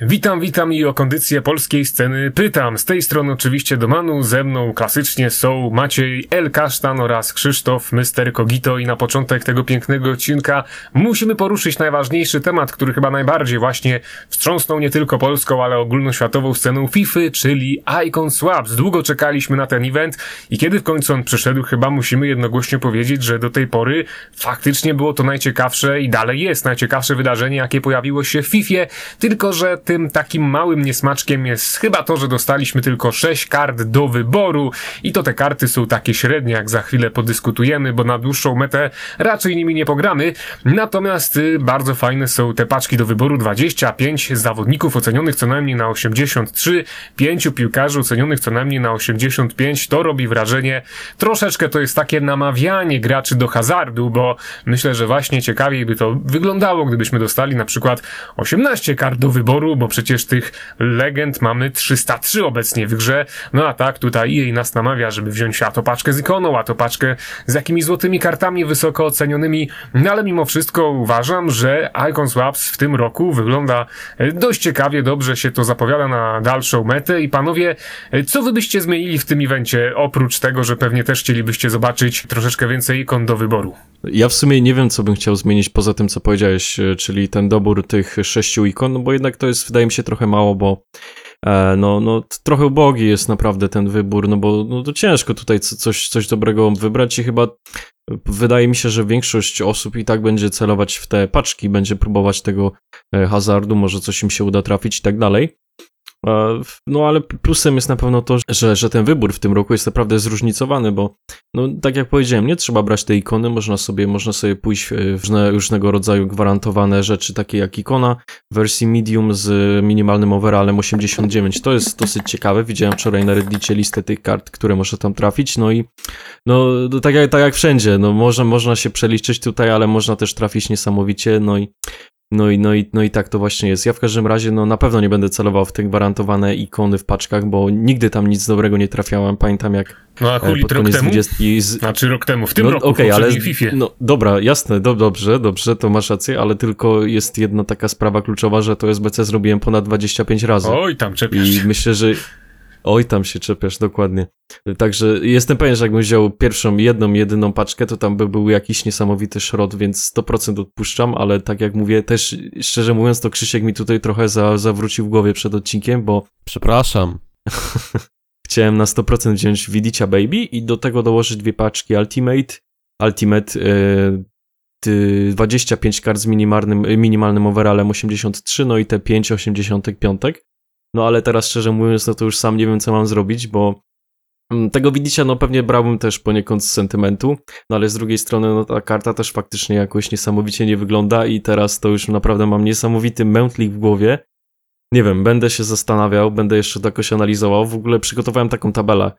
Witam, witam i o kondycję polskiej sceny pytam. Z tej strony oczywiście do Manu, ze mną klasycznie są Maciej El Kasztan oraz Krzysztof Mr. Kogito i na początek tego pięknego odcinka musimy poruszyć najważniejszy temat, który chyba najbardziej właśnie wstrząsnął nie tylko polską, ale ogólnoświatową sceną FIFA, czyli Icon Swaps. Długo czekaliśmy na ten event i kiedy w końcu on przyszedł, chyba musimy jednogłośnie powiedzieć, że do tej pory faktycznie było to najciekawsze i dalej jest najciekawsze wydarzenie, jakie pojawiło się w FIFA, tylko że tym takim małym niesmaczkiem jest chyba to, że dostaliśmy tylko 6 kart do wyboru i to te karty są takie średnie, jak za chwilę podyskutujemy, bo na dłuższą metę raczej nimi nie pogramy. Natomiast y, bardzo fajne są te paczki do wyboru 25 zawodników ocenionych co najmniej na 83, 5 piłkarzy ocenionych co najmniej na 85. To robi wrażenie. Troszeczkę to jest takie namawianie graczy do hazardu, bo myślę, że właśnie ciekawiej by to wyglądało, gdybyśmy dostali na przykład 18 kart do wyboru, bo przecież tych legend mamy 303 obecnie w grze. No a tak, tutaj jej nas namawia, żeby wziąć a to paczkę z ikoną, a to paczkę z jakimiś złotymi kartami wysoko ocenionymi. No ale mimo wszystko uważam, że Icon Swaps w tym roku wygląda e, dość ciekawie, dobrze się to zapowiada na dalszą metę i panowie, e, co wy byście zmienili w tym evencie, oprócz tego, że pewnie też chcielibyście zobaczyć troszeczkę więcej ikon do wyboru? Ja w sumie nie wiem, co bym chciał zmienić poza tym, co powiedziałeś, e, czyli ten dobór tych sześciu ikon, no bo jednak to jest, wydaje mi się, trochę mało, bo e, no, no trochę ubogi jest naprawdę ten wybór, no bo no, to ciężko tutaj coś, coś dobrego wybrać i chyba wydaje mi się, że większość osób i tak będzie celować w te paczki, będzie próbować tego e, hazardu, może coś im się uda trafić i tak dalej. No ale plusem jest na pewno to, że, że ten wybór w tym roku jest naprawdę zróżnicowany, bo no, tak jak powiedziałem, nie trzeba brać tej ikony, można sobie, można sobie pójść w różne, różnego rodzaju gwarantowane rzeczy, takie jak ikona w wersji medium z minimalnym overallem 89. To jest dosyć ciekawe. Widziałem wczoraj na Reddicie listę tych kart, które może tam trafić, no i no, no tak, jak, tak jak wszędzie, no można, można się przeliczyć tutaj, ale można też trafić niesamowicie, no i no i, no, i, no i tak to właśnie jest. Ja w każdym razie no, na pewno nie będę celował w te gwarantowane ikony w paczkach, bo nigdy tam nic dobrego nie trafiałem. Pamiętam jak no, a Hulit, pod koniec rok 20... Z... Znaczy rok temu, w tym no, roku, okay, ale FIFA. No dobra, jasne, do, dobrze, dobrze, to masz rację, ale tylko jest jedna taka sprawa kluczowa, że to SBC zrobiłem ponad 25 razy. Oj, tam czepiasz. I myślę, że Oj, tam się czepiasz, dokładnie. Także jestem pewien, że jakbym wziął pierwszą, jedną, jedyną paczkę, to tam by był jakiś niesamowity szrot, więc 100% odpuszczam, ale tak jak mówię, też szczerze mówiąc, to Krzysiek mi tutaj trochę za, zawrócił w głowie przed odcinkiem, bo... Przepraszam. Chciałem na 100% wziąć Widicia Baby i do tego dołożyć dwie paczki Ultimate, Ultimate yy, 25 kart z minimalnym, minimalnym overallem 83, no i te 5 85. No ale teraz szczerze mówiąc, no to już sam nie wiem, co mam zrobić, bo mm, tego widzicie, no pewnie brałbym też poniekąd z sentymentu, no ale z drugiej strony, no ta karta też faktycznie jakoś niesamowicie nie wygląda i teraz to już naprawdę mam niesamowity mętlik w głowie. Nie wiem, będę się zastanawiał, będę jeszcze to jakoś analizował. W ogóle przygotowałem taką tabelę.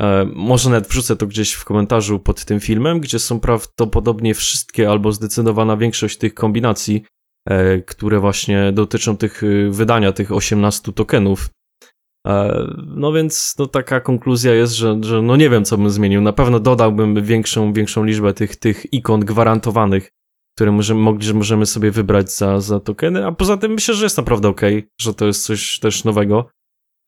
E, może nawet wrzucę to gdzieś w komentarzu pod tym filmem, gdzie są prawdopodobnie wszystkie albo zdecydowana większość tych kombinacji, które właśnie dotyczą tych y, wydania tych 18 tokenów. E, no więc no taka konkluzja jest, że, że no nie wiem, co bym zmienił. Na pewno dodałbym większą, większą liczbę tych, tych ikon gwarantowanych, które możemy, mogli, że możemy sobie wybrać za, za tokeny, a poza tym myślę, że jest naprawdę ok, że to jest coś też nowego,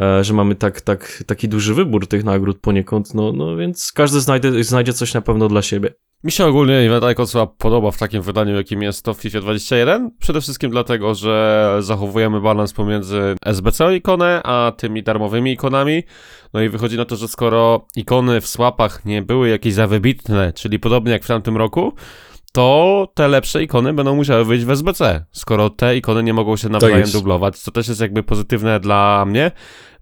e, że mamy tak, tak, taki duży wybór tych nagród poniekąd, no, no więc każdy znajdzie, znajdzie coś na pewno dla siebie. Mi się ogólnie Event Icons podoba w takim wydaniu, jakim jest to w FIFA 21. Przede wszystkim dlatego, że zachowujemy balans pomiędzy SBC ikonę, a tymi darmowymi ikonami. No i wychodzi na to, że skoro ikony w swapach nie były jakieś zawybitne, czyli podobnie jak w tamtym roku, to te lepsze ikony będą musiały wyjść w SBC, skoro te ikony nie mogą się nawzajem dublować, co też jest jakby pozytywne dla mnie,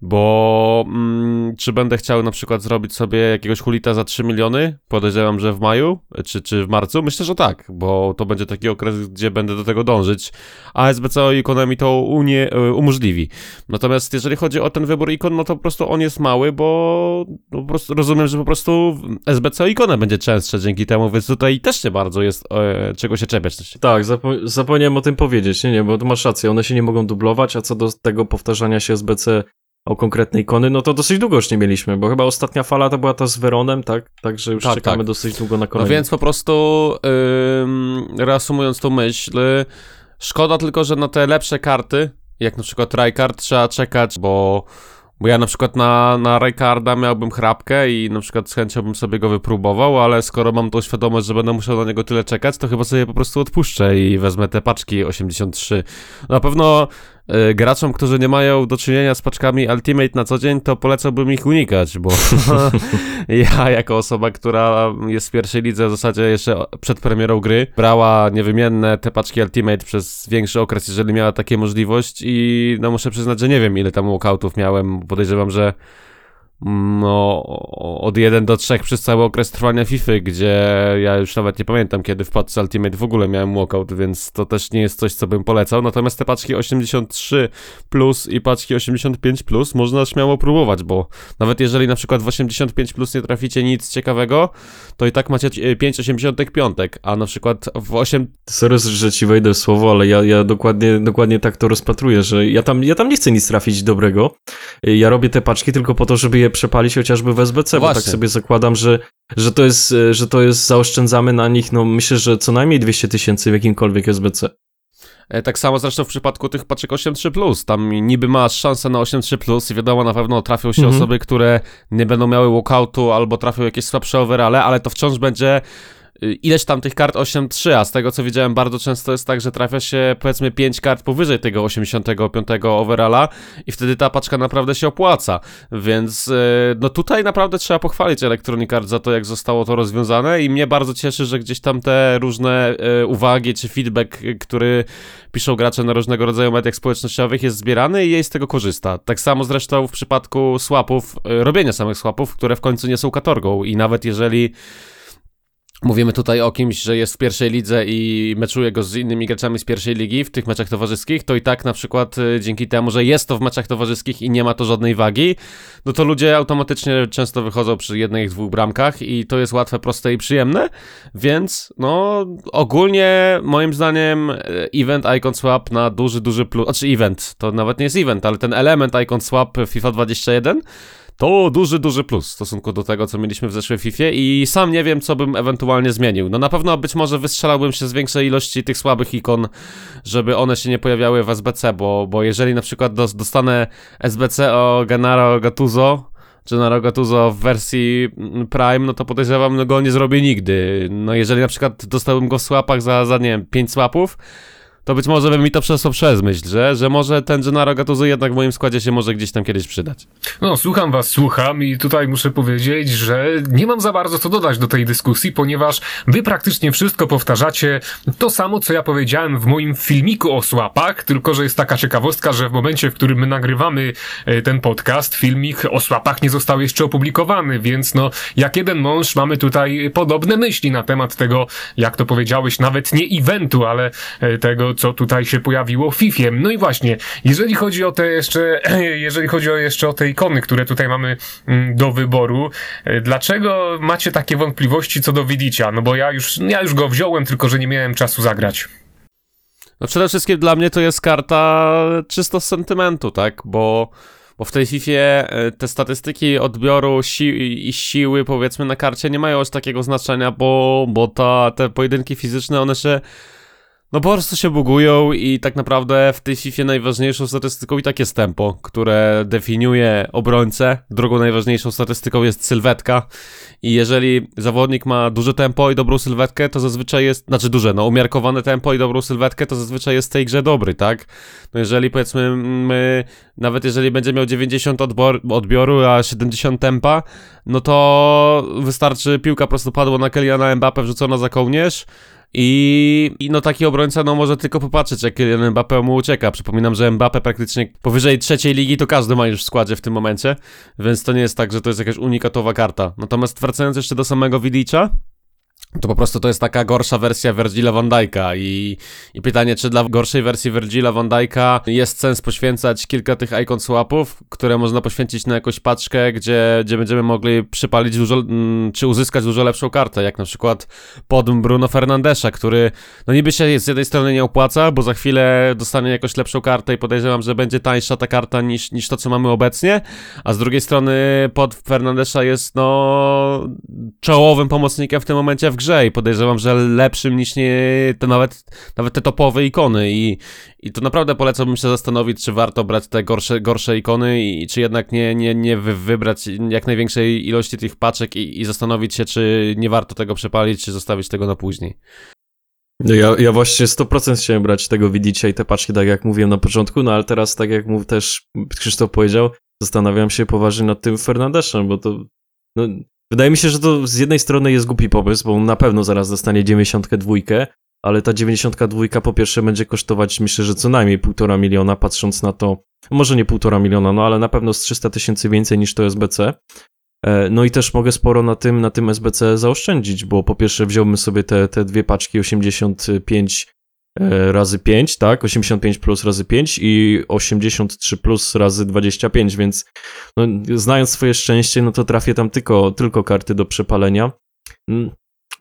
bo mm, czy będę chciał na przykład zrobić sobie jakiegoś hulita za 3 miliony? Podejrzewam, że w maju, czy, czy w marcu? Myślę, że tak, bo to będzie taki okres, gdzie będę do tego dążyć, a SBC ikonę mi to unie, e, umożliwi. Natomiast jeżeli chodzi o ten wybór ikon, no to po prostu on jest mały, bo no po prostu rozumiem, że po prostu SBC ikonę będzie częstsze dzięki temu, więc tutaj też nie bardzo jest e, czego się czepiać. Tak, zapo zapomniałem o tym powiedzieć, nie, nie, bo masz rację, one się nie mogą dublować, a co do tego powtarzania się SBC o konkretnej ikony, no to dosyć długo już nie mieliśmy, bo chyba ostatnia fala to była ta z Veronem, tak? Także już tak, czekamy tak. dosyć długo na kolejną. No więc po prostu yy, reasumując tą myśl, szkoda tylko, że na te lepsze karty jak na przykład Rykard trzeba czekać, bo, bo ja na przykład na, na Rykarda miałbym chrapkę i na przykład z chęcią bym sobie go wypróbował, ale skoro mam tą świadomość, że będę musiał na niego tyle czekać, to chyba sobie po prostu odpuszczę i wezmę te paczki 83. Na pewno graczom, którzy nie mają do czynienia z paczkami Ultimate na co dzień, to polecałbym ich unikać, bo ja jako osoba, która jest w pierwszej lidze w zasadzie jeszcze przed premierą gry, brała niewymienne te paczki Ultimate przez większy okres, jeżeli miała takie możliwość i no muszę przyznać, że nie wiem ile tam walkoutów miałem, podejrzewam, że no, od 1 do 3 przez cały okres trwania FIFA, gdzie ja już nawet nie pamiętam, kiedy w paczce Ultimate w ogóle miałem walkout, więc to też nie jest coś, co bym polecał. Natomiast te paczki 83 plus i paczki 85 plus można śmiało próbować, bo nawet jeżeli na przykład w 85 plus nie traficie nic ciekawego, to i tak macie 5,85, a na przykład w 8... Sorry, że ci wejdę w słowo, ale ja, ja dokładnie, dokładnie tak to rozpatruję, że ja tam, ja tam nie chcę nic trafić dobrego. Ja robię te paczki tylko po to, żeby je przepalić chociażby w SBC, bo tak sobie zakładam, że, że, to jest, że to jest, zaoszczędzamy na nich, no myślę, że co najmniej 200 tysięcy w jakimkolwiek SBC. E, Tak samo zresztą w przypadku tych paczek 8.3+. Tam niby masz szansę na 8.3+, i wiadomo, na pewno trafią się Mhm. osoby, które nie będą miały walkoutu albo trafią jakieś słabsze overale, ale to wciąż będzie ileś tam tych kart 8.3, a z tego co widziałem bardzo często jest tak, że trafia się powiedzmy 5 kart powyżej tego 85 overalla i wtedy ta paczka naprawdę się opłaca. Więc y, no tutaj naprawdę trzeba pochwalić Electronic Arts za to, jak zostało to rozwiązane i mnie bardzo cieszy, że gdzieś tam te różne y, uwagi czy feedback, y, który piszą gracze na różnego rodzaju mediach społecznościowych jest zbierany i jej z tego korzysta. Tak samo zresztą w przypadku swapów, y, robienia samych swapów, które w końcu nie są katorgą i nawet jeżeli Mówimy tutaj o kimś, że jest w pierwszej lidze i meczuje go z innymi graczami z pierwszej ligi w tych meczach towarzyskich, to i tak na przykład y, dzięki temu, że jest to w meczach towarzyskich i nie ma to żadnej wagi, no to ludzie automatycznie często wychodzą przy jednej, dwóch bramkach i to jest łatwe, proste i przyjemne, więc no ogólnie moim zdaniem e, event Icon Swap na duży, duży plus, znaczy event, to nawet nie jest event, ale ten element Icon Swap FIFA 21 to duży, duży plus w stosunku do tego, co mieliśmy w zeszłej FIFA i sam nie wiem, co bym ewentualnie zmienił. No na pewno być może wystrzelałbym się z większej ilości tych słabych ikon, żeby one się nie pojawiały w SBC, bo, bo jeżeli na przykład dos- dostanę SBC o Gennaro Gattuso, Gennaro Gattuso w wersji mm, Prime, no to podejrzewam, no go nie zrobię nigdy. No jeżeli na przykład dostałbym go w słapach za, za nie wiem, 5 słapów, to być może by mi to przeszło przez myśl, że, że może ten Gennaro Gattuso jednak w moim składzie się może gdzieś tam kiedyś przydać. No, słucham was, słucham i tutaj muszę powiedzieć, że nie mam za bardzo co dodać do tej dyskusji, ponieważ wy praktycznie wszystko powtarzacie to samo, co ja powiedziałem w moim filmiku o słapach, tylko że jest taka ciekawostka, że w momencie, w którym my nagrywamy e, ten podcast, filmik o słapach nie został jeszcze opublikowany, więc no, jak jeden mąż mamy tutaj podobne myśli na temat tego, jak to powiedziałeś, nawet nie eventu, ale e, tego, co tutaj się pojawiło FIFA. No i właśnie, jeżeli chodzi o te jeszcze, jeżeli chodzi o jeszcze o te ikony, które tutaj mamy mm, do wyboru, e, dlaczego macie takie wątpliwości co do Widicia? No bo ja już, ja już go wziąłem, tylko że nie miałem czasu zagrać. No przede wszystkim dla mnie to jest karta czysto z sentymentu, tak? Bo, bo w tej FIFA e, te statystyki odbioru si i siły powiedzmy na karcie nie mają aż takiego znaczenia, bo, bo ta, te pojedynki fizyczne one się no po prostu się bugują i tak naprawdę w tej FIFA najważniejszą statystyką i tak jest tempo, które definiuje obrońcę. Drugą najważniejszą statystyką jest sylwetka i jeżeli zawodnik ma duże tempo i dobrą sylwetkę, to zazwyczaj jest, znaczy duże, no umiarkowane tempo i dobrą sylwetkę, to zazwyczaj jest w tej grze dobry, tak? No jeżeli powiedzmy my, nawet jeżeli będzie miał 90 odbor, odbioru, a 70 tempa, no to wystarczy piłka po prostu padła na Kyliana Mbappé wrzucona za kołnierz, i, I no taki obrońca no może tylko popatrzeć, jak Mbappé mu ucieka. Przypominam, że Mbappé praktycznie powyżej trzeciej ligi to każdy ma już w składzie w tym momencie, więc to nie jest tak, że to jest jakaś unikatowa karta. Natomiast wracając jeszcze do samego Widicza, to po prostu to jest taka gorsza wersja Virgila van Dijk'a i, i pytanie, czy dla gorszej wersji Virgila van Dijk'a jest sens poświęcać kilka tych icon swapów, które można poświęcić na jakąś paczkę, gdzie, gdzie będziemy mogli przypalić dużo, mm, czy uzyskać dużo lepszą kartę, jak na przykład pod Bruno Fernandesza, który no niby się z jednej strony nie opłaca, bo za chwilę dostanie jakąś lepszą kartę i podejrzewam, że będzie tańsza ta karta niż, niż to, co mamy obecnie, a z drugiej strony pod Fernandesza jest no czołowym pomocnikiem w tym momencie życia w grze i podejrzewam, że lepszym niż nie, nawet, nawet te topowe ikony i, i to naprawdę polecałbym się zastanowić, czy warto brać te gorsze, gorsze ikony i czy jednak nie, nie, nie wy, wybrać jak największej ilości tych paczek i, i zastanowić się, czy nie warto tego przepalić, czy zostawić tego na później. No Ja, ja właśnie 100% chciałem brać tego widzicie i te paczki, tak jak mówiłem na początku, no ale teraz, tak jak też Krzysztof powiedział, zastanawiam się poważnie nad tym Fernandeszem, bo to, no, wydaje mi się, że to z jednej strony jest głupi pomysł, bo on na pewno zaraz dostanie 92, ale ta 92 po pierwsze będzie kosztować, myślę, że co najmniej półtora miliona, patrząc na to, może nie półtora miliona, no ale na pewno z 300 tysięcy więcej niż to SBC. E, No i też mogę sporo na tym, na tym SBC zaoszczędzić, bo po pierwsze wziąłbym sobie te, te dwie paczki 85 e, razy 5, tak? 85 plus razy 5 i 83 plus razy 25, więc no, znając swoje szczęście, no to trafię tam tylko, tylko karty do przepalenia. Mm,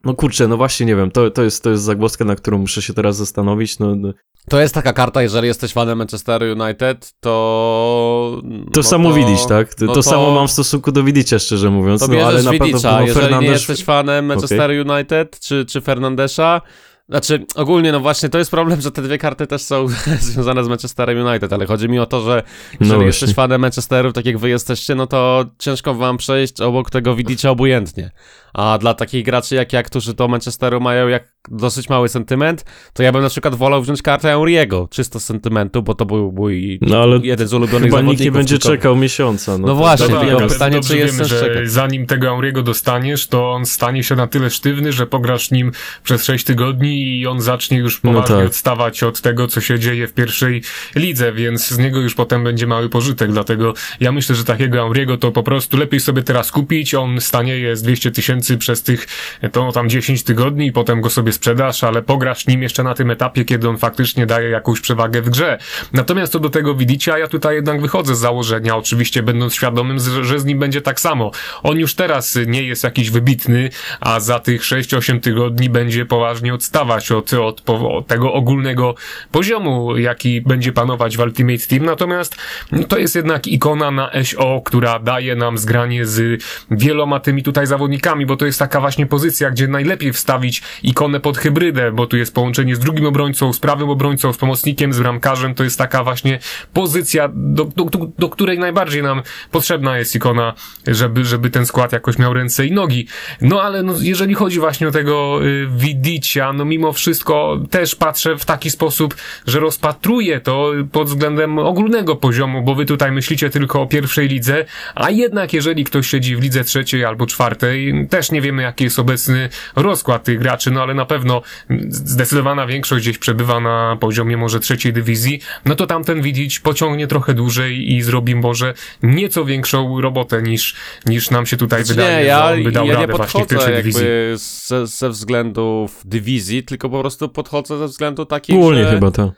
No kurczę, no właśnie nie wiem, to, to, jest, to jest zagwozdka, na którą muszę się teraz zastanowić. No, no, To jest taka karta, jeżeli jesteś fanem Manchester United, to... to no samo widzieć, tak? To, no to to- samo mam w stosunku do Widicza, szczerze mówiąc. To no, ale na pewno Widicza, jeżeli nie jesteś fanem Manchester United czy, czy Fernandesza, znaczy ogólnie no właśnie to jest problem, że te dwie karty też są związane z Manchesterem United, ale chodzi mi o to, że jeżeli No jesteś fanem Manchesteru, tak jak wy jesteście, no to ciężko wam przejść obok tego Widicza obojętnie. A dla takich graczy jak ja, którzy do Manchesteru mają jak dosyć mały sentyment, to ja bym na przykład wolał wziąć kartę Henry'ego, czysto z sentymentu, bo to był mój No ale jeden z ulubionych Chyba zawodników. nikt nie będzie tylko- czekał miesiąca. No to- właśnie, to- No tak, tylko ale pytanie, dobrze czy jest wiemy, sens że czekać. zanim tego Auriego dostaniesz, to on stanie się na tyle sztywny, że pograsz nim przez 6 tygodni i on zacznie już No poważnie tak. odstawać od tego, co się dzieje w pierwszej lidze, więc z niego już potem będzie mały pożytek, dlatego ja myślę, że takiego Auriego to po prostu lepiej sobie teraz kupić, on stanieje z 200 tysięcy przez tych, to tam 10 tygodni i potem go sobie sprzedasz, ale pograsz nim jeszcze na tym etapie, kiedy on faktycznie daje jakąś przewagę w grze. Natomiast co do tego widzicie, ja tutaj jednak wychodzę z założenia, oczywiście będąc świadomym, że, z nim będzie tak samo. On już teraz nie jest jakiś wybitny, a za tych 6-8 tygodni będzie poważnie odstawać od, od, od tego ogólnego poziomu, jaki będzie panować w Ultimate Team. Natomiast no, to jest jednak ikona na SO, która daje nam zgranie z wieloma tymi tutaj zawodnikami, bo to jest taka właśnie pozycja, gdzie najlepiej wstawić ikonę pod hybrydę, bo tu jest połączenie z drugim obrońcą, z prawym obrońcą, z pomocnikiem, z bramkarzem. To jest taka właśnie pozycja, do, do, do, do której najbardziej nam potrzebna jest ikona, żeby, żeby ten skład jakoś miał ręce i nogi. No ale no, jeżeli chodzi właśnie o tego y, Widicia, no mimo wszystko też patrzę w taki sposób, że rozpatruję to pod względem ogólnego poziomu, bo wy tutaj myślicie tylko o pierwszej lidze, a jednak jeżeli ktoś siedzi w lidze trzeciej albo czwartej, też nie wiemy jaki jest obecny rozkład tych graczy, no ale na pewno zdecydowana większość gdzieś przebywa na poziomie może trzeciej dywizji, no to tamten Widic pociągnie trochę dłużej i zrobi może nieco większą robotę niż, niż nam się tutaj Znaczy wydaje, nie, ja, że on by dał ja nie radę właśnie w pierwszej dywizji. ze, ze względów dywizji, tylko po prostu podchodzę ze względu takich, Ogólnie że, chyba tak.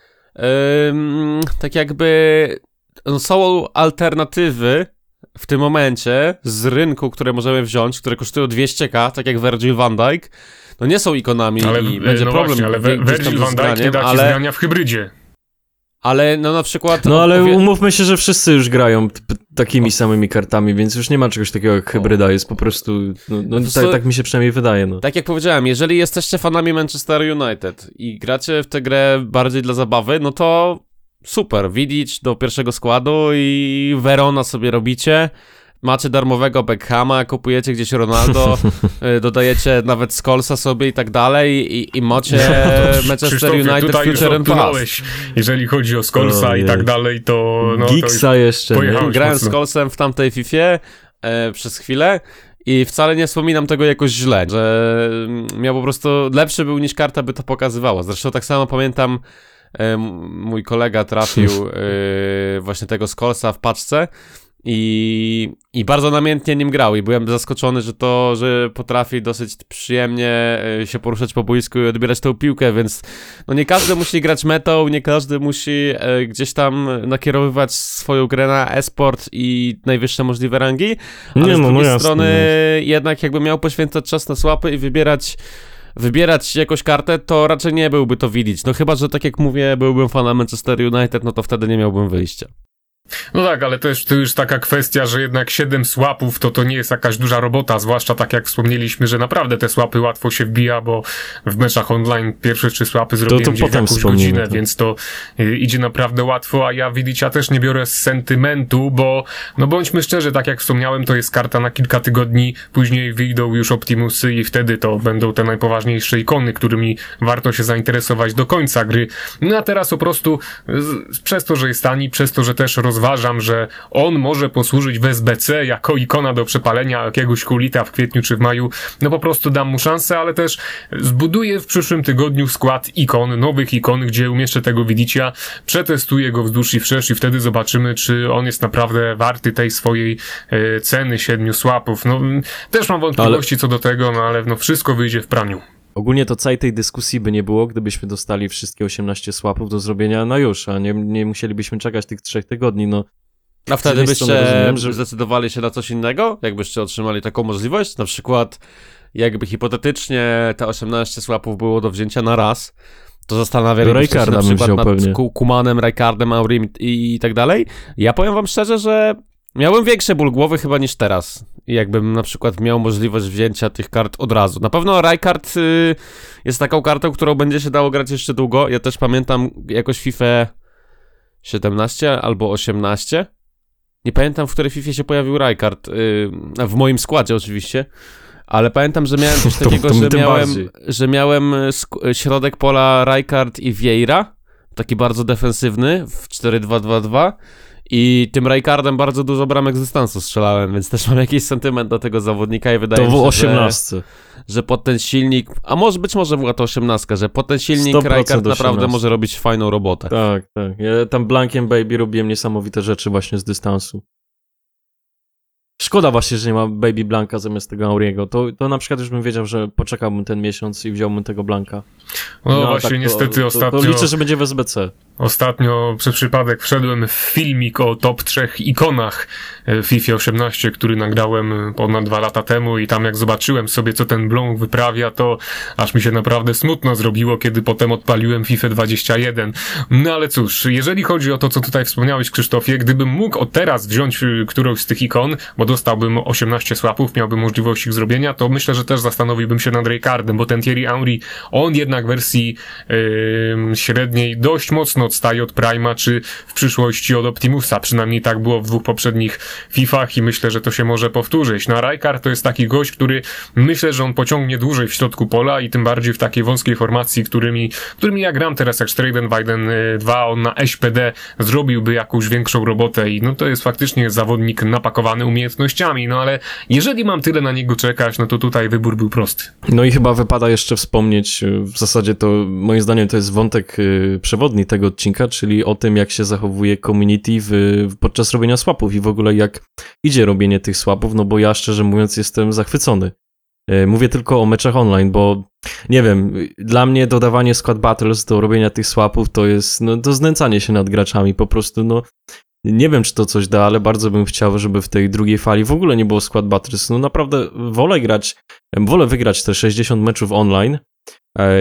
ym, tak jakby no, są alternatywy w tym momencie z rynku, które możemy wziąć, które kosztują 200k, tak jak Virgil van Dijk, no nie są ikonami Ale, i będzie no problem właśnie, ale Virgil van Dijk nie da ci ale, zgrania w hybrydzie. ale no na przykład... No ale umówmy się, że wszyscy już grają takimi samymi kartami, więc już nie ma czegoś takiego jak hybryda, jest po prostu, no, no prostu- tak, tak mi się przynajmniej wydaje, no. Tak jak powiedziałem, jeżeli jesteście fanami Manchester United i gracie w tę grę bardziej dla zabawy, no to super, widzieć do pierwszego składu i Verona sobie robicie. Macie darmowego Beckhama, kupujecie gdzieś Ronaldo, y, dodajecie nawet Skolsa sobie i tak dalej i, i macie Manchester Krzysztofie, United Future and Past. Jeżeli chodzi o Skolsa i Ojej. tak dalej, to... No, to Geeksa jeszcze. Grałem z Colsem w tamtej Fifie e, przez chwilę i wcale nie wspominam tego jakoś źle, że mm, miał po prostu lepszy był niż karta by to pokazywała. Zresztą tak samo pamiętam mój kolega trafił e, właśnie tego Skolsa w paczce i, i bardzo namiętnie nim grał i byłem zaskoczony, że to, że potrafi dosyć przyjemnie e, się poruszać po boisku i odbierać tą piłkę, więc no nie każdy musi grać metą, nie każdy musi e, gdzieś tam nakierowywać swoją grę na e-sport i najwyższe możliwe rangi, ale Nie, z no, no drugiej jasne, strony no. jednak jakby miał poświęcać czas na słapy i wybierać wybierać jakąś kartę, to raczej nie byłby to widzieć. No chyba, że tak jak mówię, byłbym fanem Manchester United, no to wtedy nie miałbym wyjścia. No tak, ale też to już taka kwestia, że jednak 7 słapów to to nie jest jakaś duża robota, zwłaszcza tak jak wspomnieliśmy, że naprawdę te słapy łatwo się wbija, bo w meczach online pierwsze trzy słapy zrobiłem to gdzieś w potem jakąś godzinę, tak. więc to y, idzie naprawdę łatwo, a ja Widicia też nie biorę z sentymentu, bo no bądźmy szczerzy, tak jak wspomniałem, to jest karta na kilka tygodni, później wyjdą już Optimusy i wtedy to będą te najpoważniejsze ikony, którymi warto się zainteresować do końca gry. No a teraz po prostu przez to, że jest tani, przez to, że też rozważam, że on może posłużyć w SBC jako ikona do przepalenia jakiegoś kulita w kwietniu czy w maju, no po prostu dam mu szansę, ale też zbuduję w przyszłym tygodniu skład ikon, nowych ikon, gdzie umieszczę tego Widicia, przetestuję go wzdłuż i wszerz i wtedy zobaczymy, czy on jest naprawdę warty tej swojej e, ceny siedmiu słapów. No, też mam wątpliwości co do tego, no ale no wszystko wyjdzie w praniu. Ogólnie to całej tej dyskusji by nie było, gdybyśmy dostali wszystkie 18 swapów do zrobienia na już, a nie, nie musielibyśmy czekać tych trzech tygodni, no. A wtedy byście rozumiem, że- zdecydowali się na coś innego? Jakbyście otrzymali taką możliwość? Na przykład, jakby hipotetycznie te 18 słapów było do wzięcia na raz, to zastanawialibyście się na przykład nad pewnie. Ku- Kumanem, Raycardem, Aurim i, i tak dalej. Ja powiem wam szczerze, że miałem większy ból głowy chyba niż teraz. Jakbym na przykład miał możliwość wzięcia tych kart od razu. Na pewno Raycard y, jest taką kartą, którą będzie się dało grać jeszcze długo. Ja też pamiętam jakoś FIFA 17 albo 18. Nie pamiętam, w której FIFA się pojawił Rijkaard. Yy, w moim składzie oczywiście. Ale pamiętam, że miałem coś To- takiego, to że, tym miałem, bardziej. że miałem y, środek pola Rijkaard i Vieira. Taki bardzo defensywny w 4-2-2-2. I tym Rijkaardem bardzo dużo bramek z dystansu strzelałem, więc też mam jakiś sentyment do tego zawodnika i wydaje To mi się, że, 18. że pod ten silnik, a może być może była to 18, że pod ten silnik 100% Rijkaard naprawdę 18. może robić fajną robotę. Tak, tak. Ja tam Blankiem Baby robiłem niesamowite rzeczy właśnie z dystansu. Szkoda właśnie, że nie ma Baby Blanka zamiast tego Auriego. To, to na przykład już bym wiedział, że poczekałbym ten miesiąc i wziąłbym tego Blanka. No, a właśnie, tak to- niestety to, ostatnio... To liczę, że będzie w SBC. Ostatnio przez przypadek wszedłem w filmik o top trzech ikonach e, FIFA 18, który nagrałem ponad dwa lata temu i tam jak zobaczyłem sobie, co ten Blanc wyprawia, to aż mi się naprawdę smutno zrobiło, kiedy potem odpaliłem FIFA 21. No ale cóż, jeżeli chodzi o to, co tutaj wspomniałeś, Krzysztofie, gdybym mógł od teraz wziąć y, którąś z tych ikon, bo dostałbym 18 swapów, miałbym możliwość ich zrobienia, to myślę, że też zastanowiłbym się nad Raycardem, bo ten Thierry Henry, on jednak w wersji ym, średniej dość mocno odstaje od Prima, czy w przyszłości od Optimusa. Przynajmniej tak było w dwóch poprzednich Fifach i myślę, że to się może powtórzyć. No a Raikard to jest taki gość, który myślę, że on pociągnie dłużej w środku pola i tym bardziej w takiej wąskiej formacji, którymi, którymi ja gram teraz jak Straden Widen 2, on na SPD zrobiłby jakąś większą robotę i no to jest faktycznie zawodnik napakowany umiejętnościami, no ale jeżeli mam tyle na niego czekać, no to tutaj wybór był prosty. No i chyba wypada jeszcze wspomnieć, y, w zasadzie to moim zdaniem to jest wątek y, przewodni tego odcinka, czyli o tym, jak się zachowuje community w, podczas robienia swapów i w ogóle jak idzie robienie tych swapów, no bo ja szczerze mówiąc jestem zachwycony. Y, Mówię tylko o meczach online, bo nie wiem, dla mnie dodawanie squad battles do robienia tych swapów to jest no, to znęcanie się nad graczami, po prostu no nie wiem, czy to coś da, ale bardzo bym chciał, żeby w tej drugiej fali w ogóle nie było skład battles. No naprawdę wolę grać, wolę wygrać te 60 meczów online, e,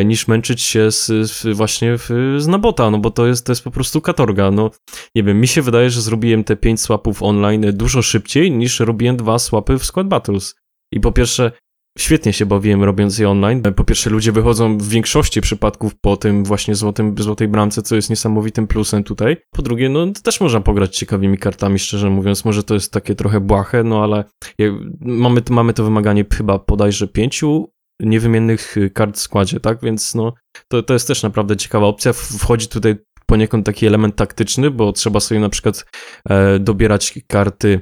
niż męczyć się z, z właśnie z Nabota, no bo to jest, to jest po prostu katorga. No nie wiem, mi się wydaje, że zrobiłem te 5 swapów online dużo szybciej niż robiłem dwa swapy w Squad Battles. I po pierwsze, świetnie się bawiłem robiąc je online. Po pierwsze, ludzie wychodzą w większości przypadków po tym właśnie złotym, złotej bramce, co jest niesamowitym plusem tutaj. Po drugie, no też można pograć ciekawymi kartami, szczerze mówiąc. Może to jest takie trochę błahe, no ale mamy, mamy to wymaganie chyba bodajże pięciu niewymiennych y, kart w składzie, tak? Więc no, to, to jest też naprawdę ciekawa opcja. Wchodzi tutaj poniekąd taki element taktyczny, bo trzeba sobie na przykład e, dobierać karty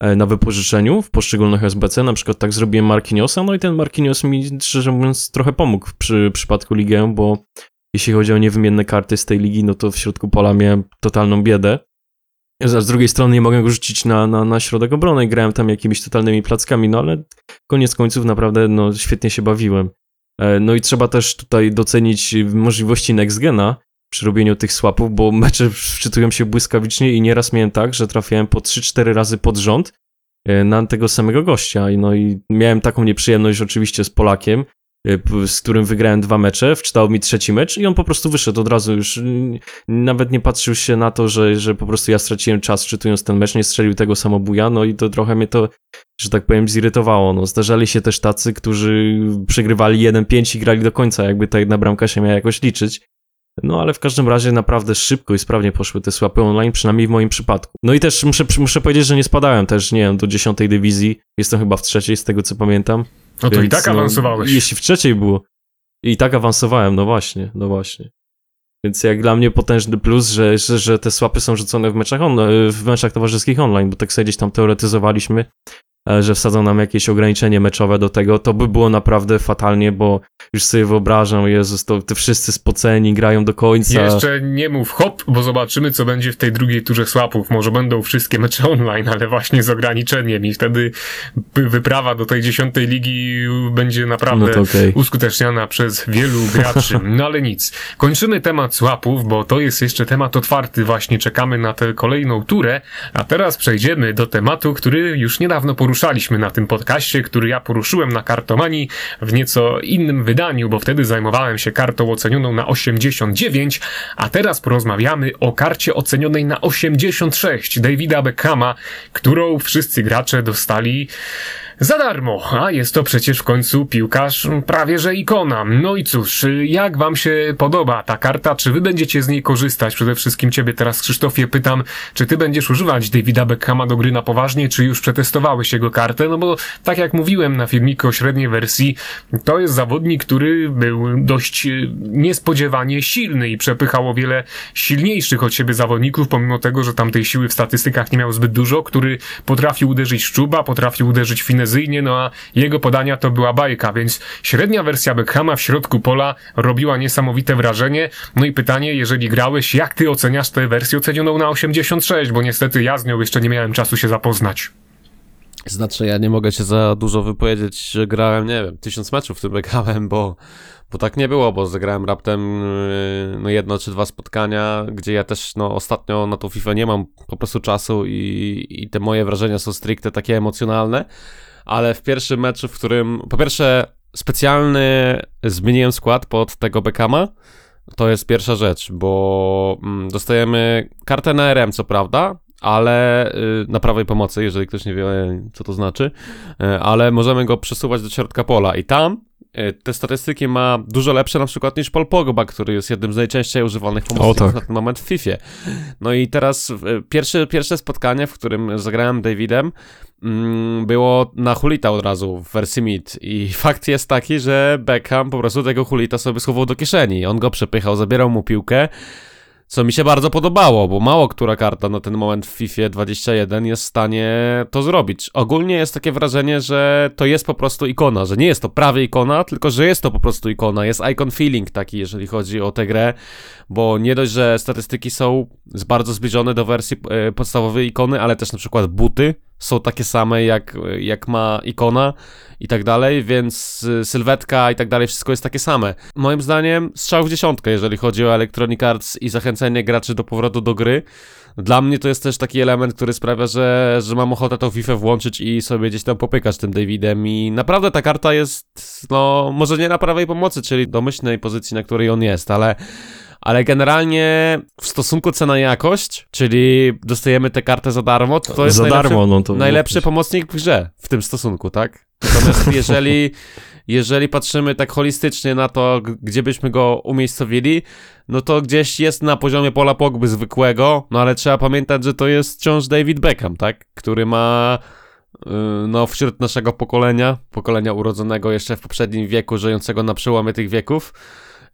e, na wypożyczeniu w poszczególnych SBC. Na przykład tak zrobiłem Marquinhosa, no i ten Marquinhos mi, szczerze mówiąc, trochę pomógł przy przypadku ligę, bo jeśli chodzi o niewymienne karty z tej ligi, no to w środku pola miałem totalną biedę. Z drugiej strony nie mogę go rzucić na, na, na środek obrony, grałem tam jakimiś totalnymi plackami, no ale koniec końców naprawdę no, świetnie się bawiłem. E, No i trzeba też tutaj docenić możliwości Nextgena przy robieniu tych swapów, bo mecze wczytują się błyskawicznie i nieraz miałem tak, że trafiałem po 3-4 razy pod rząd e, na tego samego gościa. No i miałem taką nieprzyjemność oczywiście z Polakiem, z którym wygrałem dwa mecze, wczytał mi trzeci mecz i on po prostu wyszedł od razu już. y, Nawet nie patrzył się na to, że, że po prostu ja straciłem czas czytując ten mecz, nie strzelił tego samobuja, no i to trochę mnie to, że tak powiem, zirytowało. No, zdarzali się też tacy, którzy przegrywali 1-5 i grali do końca, jakby ta jedna bramka się miała jakoś liczyć. No ale w każdym razie naprawdę szybko i sprawnie poszły te słapy online, przynajmniej w moim przypadku. No i też muszę, muszę powiedzieć, że nie spadałem też, nie wiem, do dziesiątej dywizji. Jestem chyba w trzeciej, z tego co pamiętam. No to i Więc, tak no, awansowałeś. Jeśli w trzeciej było. I tak awansowałem, no właśnie, no właśnie. Więc jak dla mnie potężny plus, że, że, że te słapy są rzucone w meczach, on, w meczach towarzyskich online, bo tak sobie gdzieś tam teoretyzowaliśmy, że wsadzą nam jakieś ograniczenie meczowe do tego, to by było naprawdę fatalnie, bo już sobie wyobrażam, Jezus, to te wszyscy spoceni grają do końca. Jeszcze nie mów hop, bo zobaczymy, co będzie w tej drugiej turze słapów. Może będą wszystkie mecze online, ale właśnie z ograniczeniem i wtedy wyprawa do tej dziesiątej ligi będzie naprawdę No okej. uskuteczniana przez wielu graczy. No ale nic. Kończymy temat słapów, bo to jest jeszcze temat otwarty. Właśnie czekamy na tę kolejną turę. A teraz przejdziemy do tematu, który już niedawno poruszaliśmy na tym podcaście, który ja poruszyłem na kartomanii w nieco innym wydaniu, bo wtedy zajmowałem się kartą ocenioną na 89, a teraz porozmawiamy o karcie ocenionej na 86 Davida Beckhama, którą wszyscy gracze dostali za darmo, a jest to przecież w końcu piłkarz prawie że ikona. No i cóż, jak wam się podoba ta karta? Czy wy będziecie z niej korzystać? Przede wszystkim ciebie teraz, Krzysztofie, pytam, czy ty będziesz używać Davida Beckhama do gry na poważnie, czy już przetestowałeś jego kartę? No bo tak jak mówiłem na filmiku o średniej wersji, to jest zawodnik, który był dość e, niespodziewanie silny i przepychał o wiele silniejszych od siebie zawodników, pomimo tego, że tam tej siły w statystykach nie miał zbyt dużo, który potrafił uderzyć szczuba, potrafił uderzyć finezyjnie, no a jego podania to była bajka, więc średnia wersja Beckhama w środku pola robiła niesamowite wrażenie. No i pytanie, jeżeli grałeś, jak ty oceniasz tę wersję ocenioną na 86, bo niestety ja z nią jeszcze nie miałem czasu się zapoznać. Znaczy, ja nie mogę się za dużo wypowiedzieć, że grałem, nie wiem, tysiąc meczów w tym grałem, bo, bo tak nie było, bo zagrałem raptem yy, no jedno czy dwa spotkania, gdzie ja też no ostatnio na tą FIFA nie mam po prostu czasu i, i te moje wrażenia są stricte takie emocjonalne, ale w pierwszym meczu, w którym po pierwsze specjalny zmieniłem skład pod tego Beckhama, to jest pierwsza rzecz, bo mm, dostajemy kartę na RM, co prawda, ale y, na prawej pomocy, jeżeli ktoś nie wie, co to znaczy, y, ale możemy go przesuwać do środka pola i tam y, te statystyki ma dużo lepsze na przykład niż Paul Pogba, który jest jednym z najczęściej używanych pomocników tak. na ten moment w FIFA. No i teraz pierwsze, pierwsze spotkanie, w którym zagrałem Davidem, było na Hulita od razu w wersji mid i fakt jest taki, że Beckham po prostu tego Hulita sobie schował do kieszeni. On go przepychał, zabierał mu piłkę, co mi się bardzo podobało, bo mało która karta na ten moment w FIFA 21 jest w stanie to zrobić. Ogólnie jest takie wrażenie, że to jest po prostu ikona, że nie jest to prawie ikona, tylko że jest to po prostu ikona. Jest icon feeling taki, jeżeli chodzi o tę grę, bo nie dość, że statystyki są bardzo zbliżone do wersji e, podstawowej ikony, ale też na przykład buty są takie same jak, jak ma ikona i tak dalej, więc y, sylwetka i tak dalej, wszystko jest takie same. Moim zdaniem strzał w dziesiątkę, jeżeli chodzi o Electronic Arts i zachęcenie graczy do powrotu do gry. Dla mnie to jest też taki element, który sprawia, że, że mam ochotę tą FIFA włączyć i sobie gdzieś tam popykać tym Davidem i naprawdę ta karta jest, no, może nie na prawej pomocy, czyli domyślnej pozycji, na której on jest, ale ale generalnie w stosunku cena-jakość, czyli dostajemy tę kartę za darmo, to, to jest Za najlepszy, darmo, no to... najlepszy pomocnik w grze w tym stosunku, tak? Natomiast jeżeli, jeżeli patrzymy tak holistycznie na to, gdzie byśmy go umiejscowili, no to gdzieś jest na poziomie pola Pogby zwykłego, no ale trzeba pamiętać, że to jest wciąż David Beckham, tak? Który ma yy, no wśród naszego pokolenia, pokolenia urodzonego jeszcze w poprzednim wieku, żyjącego na przełomie tych wieków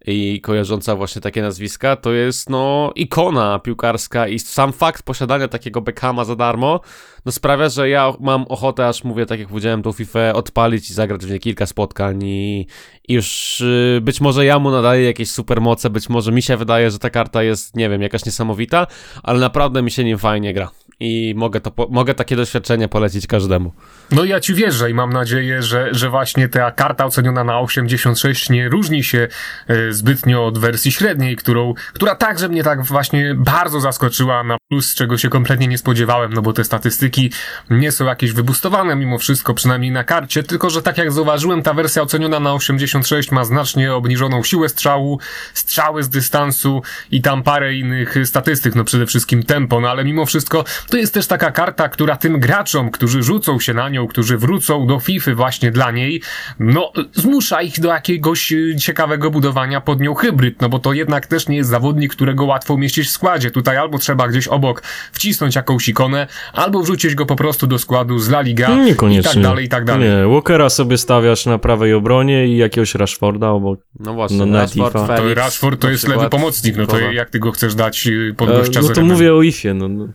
i kojarząca właśnie takie nazwiska, to jest no ikona piłkarska i sam fakt posiadania takiego Beckhama za darmo, no sprawia, że ja mam ochotę, aż mówię, tak jak powiedziałem, tą FIFA odpalić i zagrać w nie kilka spotkań i, już yy, być może ja mu nadaję jakieś supermoce, być może mi się wydaje, że ta karta jest, nie wiem, jakaś niesamowita, ale naprawdę mi się nim fajnie gra i mogę, to, mogę takie doświadczenie polecić każdemu. No ja ci wierzę i mam nadzieję, że, że właśnie ta karta oceniona na 86 nie różni się e, zbytnio od wersji średniej, którą, która także mnie tak właśnie bardzo zaskoczyła na Plus, czego się kompletnie nie spodziewałem, no bo te statystyki nie są jakieś wybustowane mimo wszystko, przynajmniej na karcie, tylko że tak jak zauważyłem, ta wersja oceniona na 86 ma znacznie obniżoną siłę strzału, strzały z dystansu i tam parę innych statystyk, no przede wszystkim tempo, no ale mimo wszystko to jest też taka karta, która tym graczom, którzy rzucą się na nią, którzy wrócą do FIFA właśnie dla niej, no zmusza ich do jakiegoś y, ciekawego budowania pod nią hybryd, no bo to jednak też nie jest zawodnik, którego łatwo umieścić w składzie. Tutaj albo trzeba gdzieś obok wcisnąć jakąś ikonę, albo wrzucić go po prostu do składu z La Liga No, i niekoniecznie. tak dalej, i tak dalej. Nie, Walkera sobie stawiasz na prawej obronie i jakiegoś Rashforda obok. No właśnie, No, Rashford, Tifa. To Felix, Rashford to jest lewy pomocnik, no to jak ty go chcesz dać y, pod E, gościa no z to mówię o Ifie, no. no.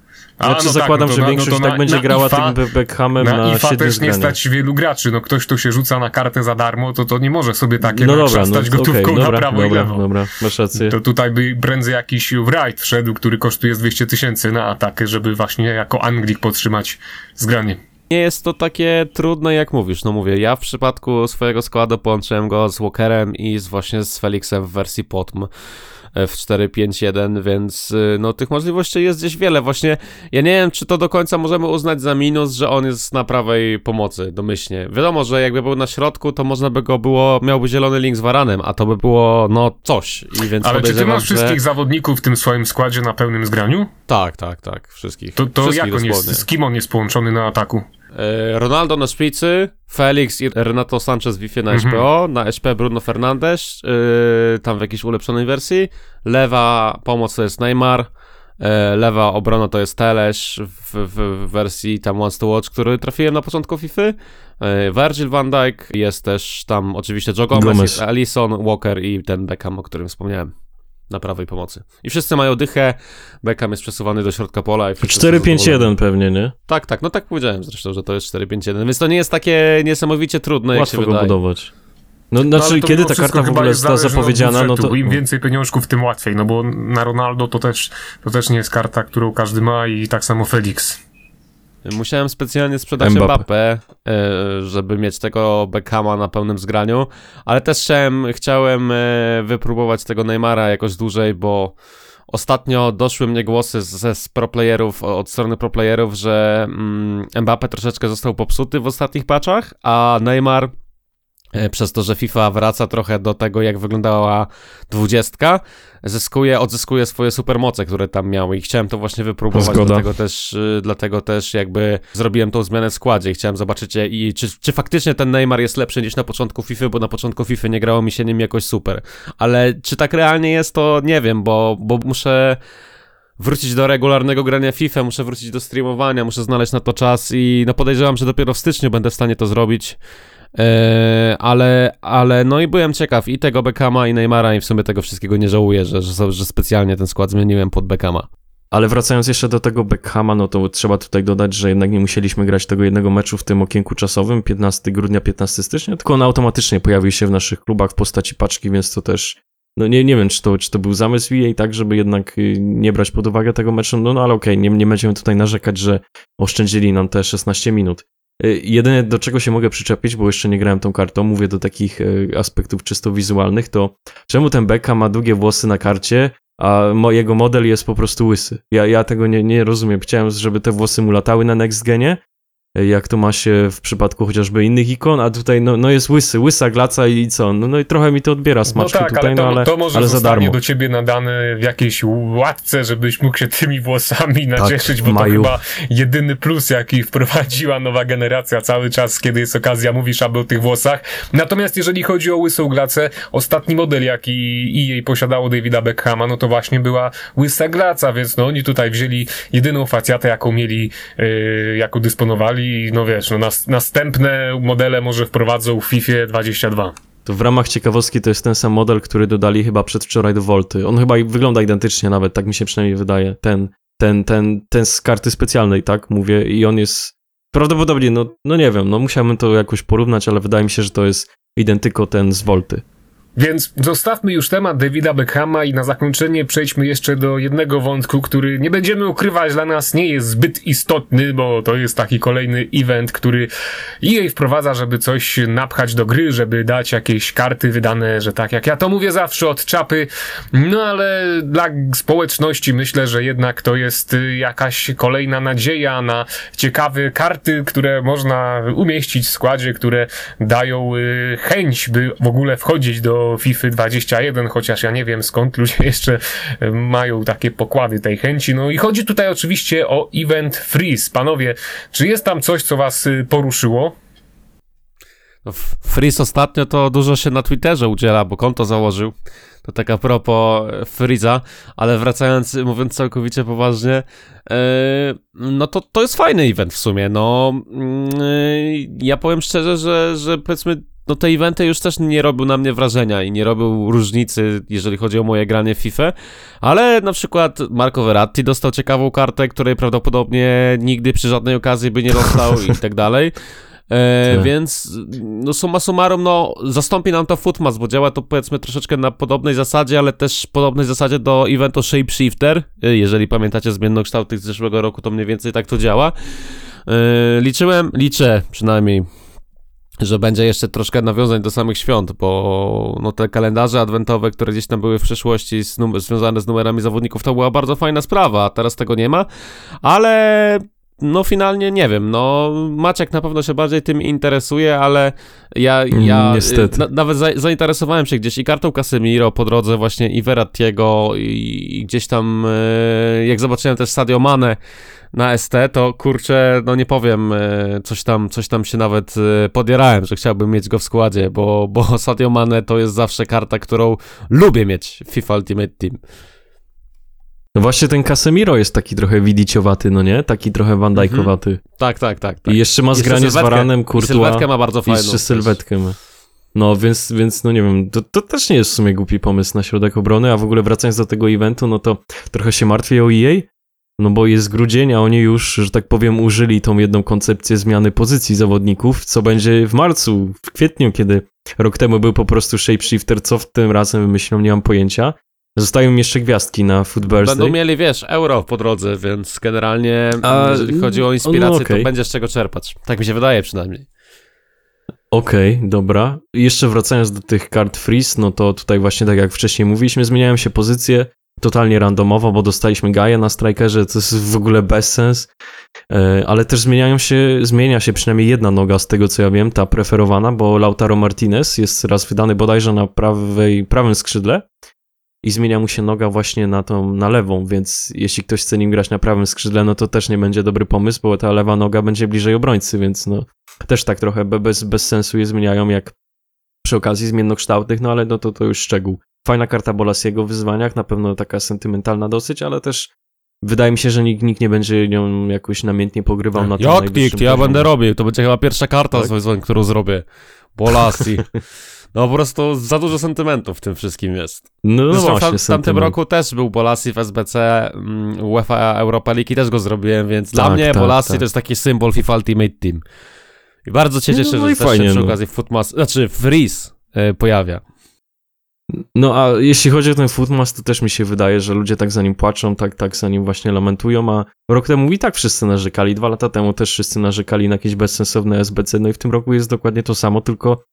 A, Znaczy no tak, zakładam, no to że na- większość no tak na- będzie na grała IFA tym Be- Beckhamem Na, na, IFA też nie stać wielu graczy, no ktoś, kto się rzuca na kartę za darmo, to to nie może sobie takie No no dobra, no stać to gotówką na dobra, prawo i dobra, lewo. dobra, masz rację. To tutaj by prędzej jakiś Wright wszedł, który kosztuje z 200 tysięcy na atakę, żeby właśnie jako Anglik podtrzymać zgranie. Nie jest to takie trudne, jak mówisz. No mówię, ja w przypadku swojego składu połączyłem go z Walkerem i z właśnie z Felixem w wersji POTM w 4-5-1, więc y, no tych możliwości jest gdzieś wiele. Właśnie ja nie wiem, czy to do końca możemy uznać za minus, że on jest na prawej pomocy, domyślnie. Wiadomo, że jakby był na środku, to można by go było, miałby zielony link z Varanem, a to by było, no, coś. I więc Ale czy ty masz że... wszystkich zawodników w tym swoim składzie na pełnym zgraniu? Tak, tak, tak, wszystkich. To, to wszystkich jak on jest, z kim on jest połączony na ataku? E, Ronaldo na szpicy, Felix i Renato Sanchez w Wi-Fi na Mhm. SPO, na SP Bruno Fernandes, e, tam w jakiejś ulepszonej wersji. Lewa pomoc to jest Neymar, e, lewa obrona to jest Telesz w, w, wersji tam Once to Watch, który trafiłem na początku FIFA. E, Virgil van Dijk, jest też tam oczywiście Joe Gomez, Gomez. Walker i ten Beckham, o którym wspomniałem. Na prawej pomocy. I wszyscy mają dychę, Beckham jest przesuwany do środka pola. I wszyscy są zadowoleni. 4-5-1 pewnie, nie? Tak, tak, no tak powiedziałem zresztą, że to jest 4-5-1, więc to nie jest takie niesamowicie trudne, jak Łatwo się go wydaje. budować. No, No, znaczy, kiedy ta karta w ogóle jest została zapowiedziana, no to... Im więcej pieniążków, tym łatwiej, no bo na Ronaldo to też, to też nie jest karta, którą każdy ma i tak samo Felix. Musiałem specjalnie sprzedać Mbappé. Mbappé, e, żeby mieć tego Beckhama na pełnym zgraniu, ale też chciałem, chciałem e, wypróbować tego Neymara jakoś dłużej, bo ostatnio doszły mnie głosy ze z proplayerów, od strony proplayerów, że mm, Mbappé troszeczkę został popsuty w ostatnich patchach, a Neymar przez to, że FIFA wraca trochę do tego, jak wyglądała dwudziestka, zyskuje, odzyskuje swoje supermoce, które tam miały i chciałem to właśnie wypróbować, Zgoda. dlatego też, y, dlatego też jakby zrobiłem tą zmianę w składzie i chciałem zobaczyć e, i czy, czy faktycznie ten Neymar jest lepszy niż na początku FIFA, bo na początku FIFA nie grało mi się nim jakoś super, ale czy tak realnie jest, to nie wiem, bo, bo muszę wrócić do regularnego grania FIFA, muszę wrócić do streamowania, muszę znaleźć na to czas i no podejrzewam, że dopiero w styczniu będę w stanie to zrobić. Eee, ale, ale no i byłem ciekaw i tego Beckhama i Neymara i w sumie tego wszystkiego nie żałuję, że, że, że specjalnie ten skład zmieniłem pod Beckhama. Ale wracając jeszcze do tego Beckhama, no to trzeba tutaj dodać, że jednak nie musieliśmy grać tego jednego meczu w tym okienku czasowym, 15 grudnia, 15 stycznia, tylko on automatycznie pojawił się w naszych klubach w postaci paczki, więc to też, no nie, nie wiem, czy to, czy to był zamysł jej tak, żeby jednak y, nie brać pod uwagę tego meczu, no, no ale okej, nie, nie będziemy tutaj narzekać, że oszczędzili nam te 16 minut. Y, Jedyne, do czego się mogę przyczepić, bo jeszcze nie grałem tą kartą, mówię do takich y, aspektów czysto wizualnych, to czemu ten Beckham ma długie włosy na karcie, a mojego model jest po prostu łysy. Ja, ja tego nie, nie rozumiem. Chciałem, żeby te włosy mu latały na next genie, jak to ma się w przypadku chociażby innych ikon, a tutaj no, no jest łysy, łysa glaca i co? No, no i trochę mi to odbiera smaczku no tak, tutaj, ale to, no ale, to może ale za darmo. do ciebie nadane w jakiejś łatce, żebyś mógł się tymi włosami nacieszyć, w bo to maju. chyba jedyny plus, jaki wprowadziła nowa generacja cały czas, kiedy jest okazja, mówisz aby o tych włosach. Natomiast jeżeli chodzi o łysą glacę, ostatni model, jaki EA posiadało Davida Beckhama, no to właśnie była łysa glaca, więc no oni tutaj wzięli jedyną facjatę, jaką mieli, yy, jaką dysponowali i no wiesz, no nas, następne modele może wprowadzą w FIFA 22. To w ramach ciekawostki to jest ten sam model, który dodali chyba przedwczoraj do Volty. On chyba wygląda identycznie nawet, tak mi się przynajmniej wydaje. Ten, ten, ten, ten z karty specjalnej, tak mówię, i on jest prawdopodobnie, no, no nie wiem, no musiałbym to jakoś porównać, ale wydaje mi się, że to jest identyko ten z Volty. Więc zostawmy już temat Davida Beckhama i na zakończenie przejdźmy jeszcze do jednego wątku, który nie będziemy ukrywać dla nas nie jest zbyt istotny, bo to jest taki kolejny event, który EA wprowadza, żeby coś napchać do gry, żeby dać jakieś karty wydane, że tak jak ja to mówię zawsze od czapy, no ale dla społeczności myślę, że jednak to jest y, jakaś kolejna nadzieja na ciekawe karty, które można umieścić w składzie, które dają y, chęć, by w ogóle wchodzić do FIFA 21, chociaż ja nie wiem skąd ludzie jeszcze y, mają takie pokłady tej chęci. No i chodzi tutaj oczywiście o event Freeze. Panowie, czy jest tam coś, co was y, poruszyło? No, Freeze ostatnio to dużo się na Twitterze udziela, bo konto założył. To tak a propos e, Freeza, ale wracając, mówiąc całkowicie poważnie, e, no to, to jest fajny event w sumie, no e, ja powiem szczerze, że, że powiedzmy, no te eventy już też nie robił na mnie wrażenia i nie robił różnicy, jeżeli chodzi o moje granie w FIFA, ale na przykład Marco Verratti dostał ciekawą kartę, której prawdopodobnie nigdy przy żadnej okazji by nie dostał i tak dalej. E, Tak. więc no summa summarum, no zastąpi nam to Footmas, bo działa to powiedzmy troszeczkę na podobnej zasadzie, ale też podobnej zasadzie do eventu Shapeshifter. E, Jeżeli pamiętacie zmiennokształty z zeszłego roku, to mniej więcej tak to działa. E, liczyłem, liczę przynajmniej, że będzie jeszcze troszkę nawiązań do samych świąt, bo no, te kalendarze adwentowe, które gdzieś tam były w przeszłości z związane z numerami zawodników, to była bardzo fajna sprawa, a teraz tego nie ma, ale no finalnie nie wiem, no Maciek na pewno się bardziej tym interesuje, ale ja, ja Mm, niestety. y, Na, nawet za, zainteresowałem się gdzieś i kartą Casemiro po drodze właśnie i Verrattiego i, i gdzieś tam y, jak zobaczyłem też Sadio Mane na ST, to kurczę, no nie powiem, y, coś tam, coś tam się nawet y, podjarałem, że chciałbym mieć go w składzie, bo, bo Sadio Mane to jest zawsze karta, którą lubię mieć w FIFA Ultimate Team. No właśnie ten Casemiro jest taki trochę widiciowaty, no nie? Taki trochę Van Dijkowaty. Tak, tak, tak. tak. I jeszcze ma Jeszcze zgranie z Varanem, I Courtois. sylwetkę ma bardzo I fajną. jeszcze sylwetkę ma. No, więc, więc no nie wiem, to, to też nie jest w sumie głupi pomysł na środek obrony, a w ogóle wracając do tego eventu, no to trochę się martwię o EA, no bo jest grudzień, a oni już, że tak powiem, użyli tą jedną koncepcję zmiany pozycji zawodników, co będzie w marcu, w kwietniu, kiedy rok temu był po prostu shapeshifter, co w tym razem wymyślą, nie mam pojęcia. Zostają mi jeszcze gwiazdki na Foot Birthday. Będą mieli, wiesz, euro po drodze, więc generalnie, A, jeżeli chodzi o no, inspirację, okej. to będzie z czego czerpać. Tak mi się wydaje przynajmniej. Okej, dobra. I Jeszcze wracając do tych kart freeze, no to tutaj właśnie tak jak wcześniej mówiliśmy, zmieniają się pozycje totalnie randomowo, bo dostaliśmy Gaia na strikerze, to jest w ogóle bezsens, E, ale też zmieniają się, zmienia się przynajmniej jedna noga z tego co ja wiem, ta preferowana, bo Lautaro Martinez jest raz wydany bodajże na prawej, prawym skrzydle i zmienia mu się noga właśnie na tą, na lewą, więc jeśli ktoś chce nim grać na prawym skrzydle, no to też nie będzie dobry pomysł, bo ta lewa noga będzie bliżej obrońcy, więc no też tak trochę be- bez, bez sensu je zmieniają, jak przy okazji zmiennokształtnych, no ale no to, to już szczegół. Fajna karta Bolasiego w wyzwaniach, na pewno taka sentymentalna dosyć, ale też wydaje mi się, że nikt, nikt nie będzie nią jakoś namiętnie pogrywał na tym Jak nikt, ja będę robił. To będzie chyba pierwsza karta Tak? z wyzwań, którą zrobię. Bolasi. No po prostu za dużo sentymentów w tym wszystkim jest. No, no Zresztą w, właśnie, tam, w tamtym roku też był Bolasi w SBC, mm, UEFA Europa League i też go zrobiłem, więc dla Tak, mnie tak, Bolasi tak. to jest taki symbol FIFA Ultimate Team. I bardzo się No, cieszę, no że i też fajnie, się przy no. okazji Footmas, znaczy Freeze y, pojawia. No a jeśli chodzi o ten Footmas, to też mi się wydaje, że ludzie tak za nim płaczą, tak, tak za nim właśnie lamentują, a rok temu i tak wszyscy narzekali, dwa lata temu też wszyscy narzekali na jakieś bezsensowne SBC, no i w tym roku jest dokładnie to samo, tylko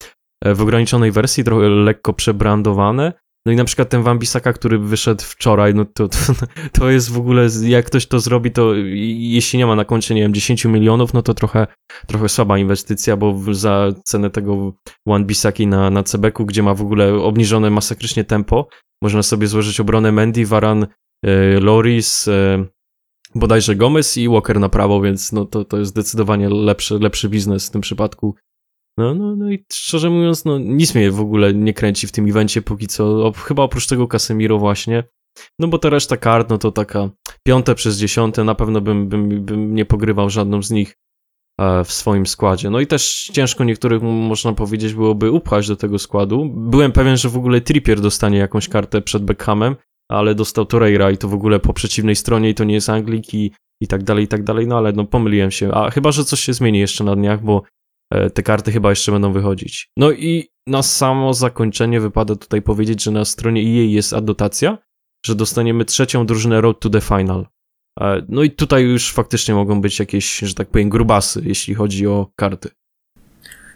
w ograniczonej wersji, trochę lekko przebrandowane. No i na przykład ten Wambisaka, który wyszedł wczoraj, no to, to, to jest w ogóle, jak ktoś to zrobi, to jeśli nie ma na koncie, nie wiem, 10 milionów, no to trochę, trochę słaba inwestycja, bo za cenę tego One Bisaki na, na Cebeku, gdzie ma w ogóle obniżone masakrycznie tempo. Można sobie złożyć obronę Mendy, Varan, e, Loris, e, bodajże Gomez i Walker na prawo, więc no to, to jest zdecydowanie lepszy, lepszy biznes w tym przypadku. No, no, no i szczerze mówiąc, no nic mnie w ogóle nie kręci w tym evencie póki co, o, chyba oprócz tego Casemiro właśnie. No bo ta reszta kart, no to taka piąte przez dziesiąte, na pewno bym, bym, bym nie pogrywał żadną z nich e, w swoim składzie. No i też ciężko niektórych, można powiedzieć, byłoby upchać do tego składu. Byłem pewien, że w ogóle Trippier dostanie jakąś kartę przed Beckhamem, ale dostał Torreira i to w ogóle po przeciwnej stronie i to nie jest Anglik i, i tak dalej, i tak dalej, no ale no pomyliłem się. A chyba, że coś się zmieni jeszcze na dniach, bo Te karty chyba jeszcze będą wychodzić. No i na samo zakończenie wypada tutaj powiedzieć, że na stronie EA jest adnotacja, że dostaniemy trzecią drużynę Road to the Final. E, No i tutaj już faktycznie mogą być jakieś, że tak powiem, grubasy, jeśli chodzi o karty.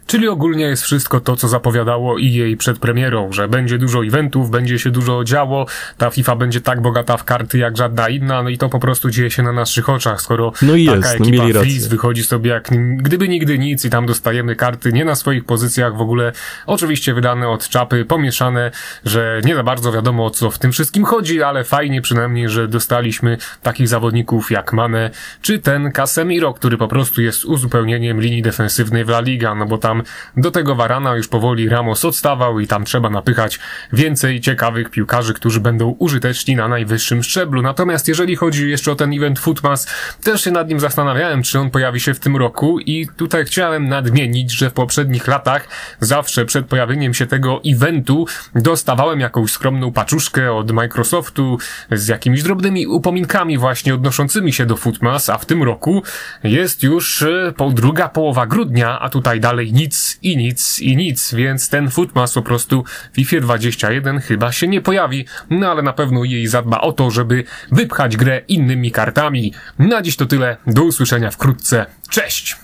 Czyli ogólnie jest wszystko to, co zapowiadało EA przed premierą, że będzie dużo eventów, będzie się dużo działo, ta FIFA będzie tak bogata w karty jak żadna inna, no i to po prostu dzieje się na naszych oczach, skoro No i taka jest, no ekipa rację. Freeze wychodzi sobie jak gdyby nigdy nic i tam dostajemy karty nie na swoich pozycjach w ogóle, oczywiście wydane od czapy, pomieszane, że nie za bardzo wiadomo o co w tym wszystkim chodzi, ale fajnie przynajmniej, że dostaliśmy takich zawodników jak Mane, czy ten Casemiro, który po prostu jest uzupełnieniem linii defensywnej w La Liga, no bo tam do tego Varana już powoli Ramos odstawał i tam trzeba napychać więcej ciekawych piłkarzy, którzy będą użyteczni na najwyższym szczeblu. Natomiast jeżeli chodzi jeszcze o ten event Footmas, też się nad nim zastanawiałem, czy on pojawi się w tym roku i tutaj chciałem nadmienić, że w poprzednich latach zawsze przed pojawieniem się tego eventu dostawałem jakąś skromną paczuszkę od Microsoftu z jakimiś drobnymi upominkami właśnie odnoszącymi się do Footmas, a w tym roku jest już e, po druga połowa grudnia, a tutaj dalej nic i nic i nic, więc ten Footmas po prostu w FIFA 21 chyba się nie pojawi, no ale na pewno jej zadba o to, żeby wypchać grę innymi kartami. Na dziś to tyle, do usłyszenia wkrótce, cześć!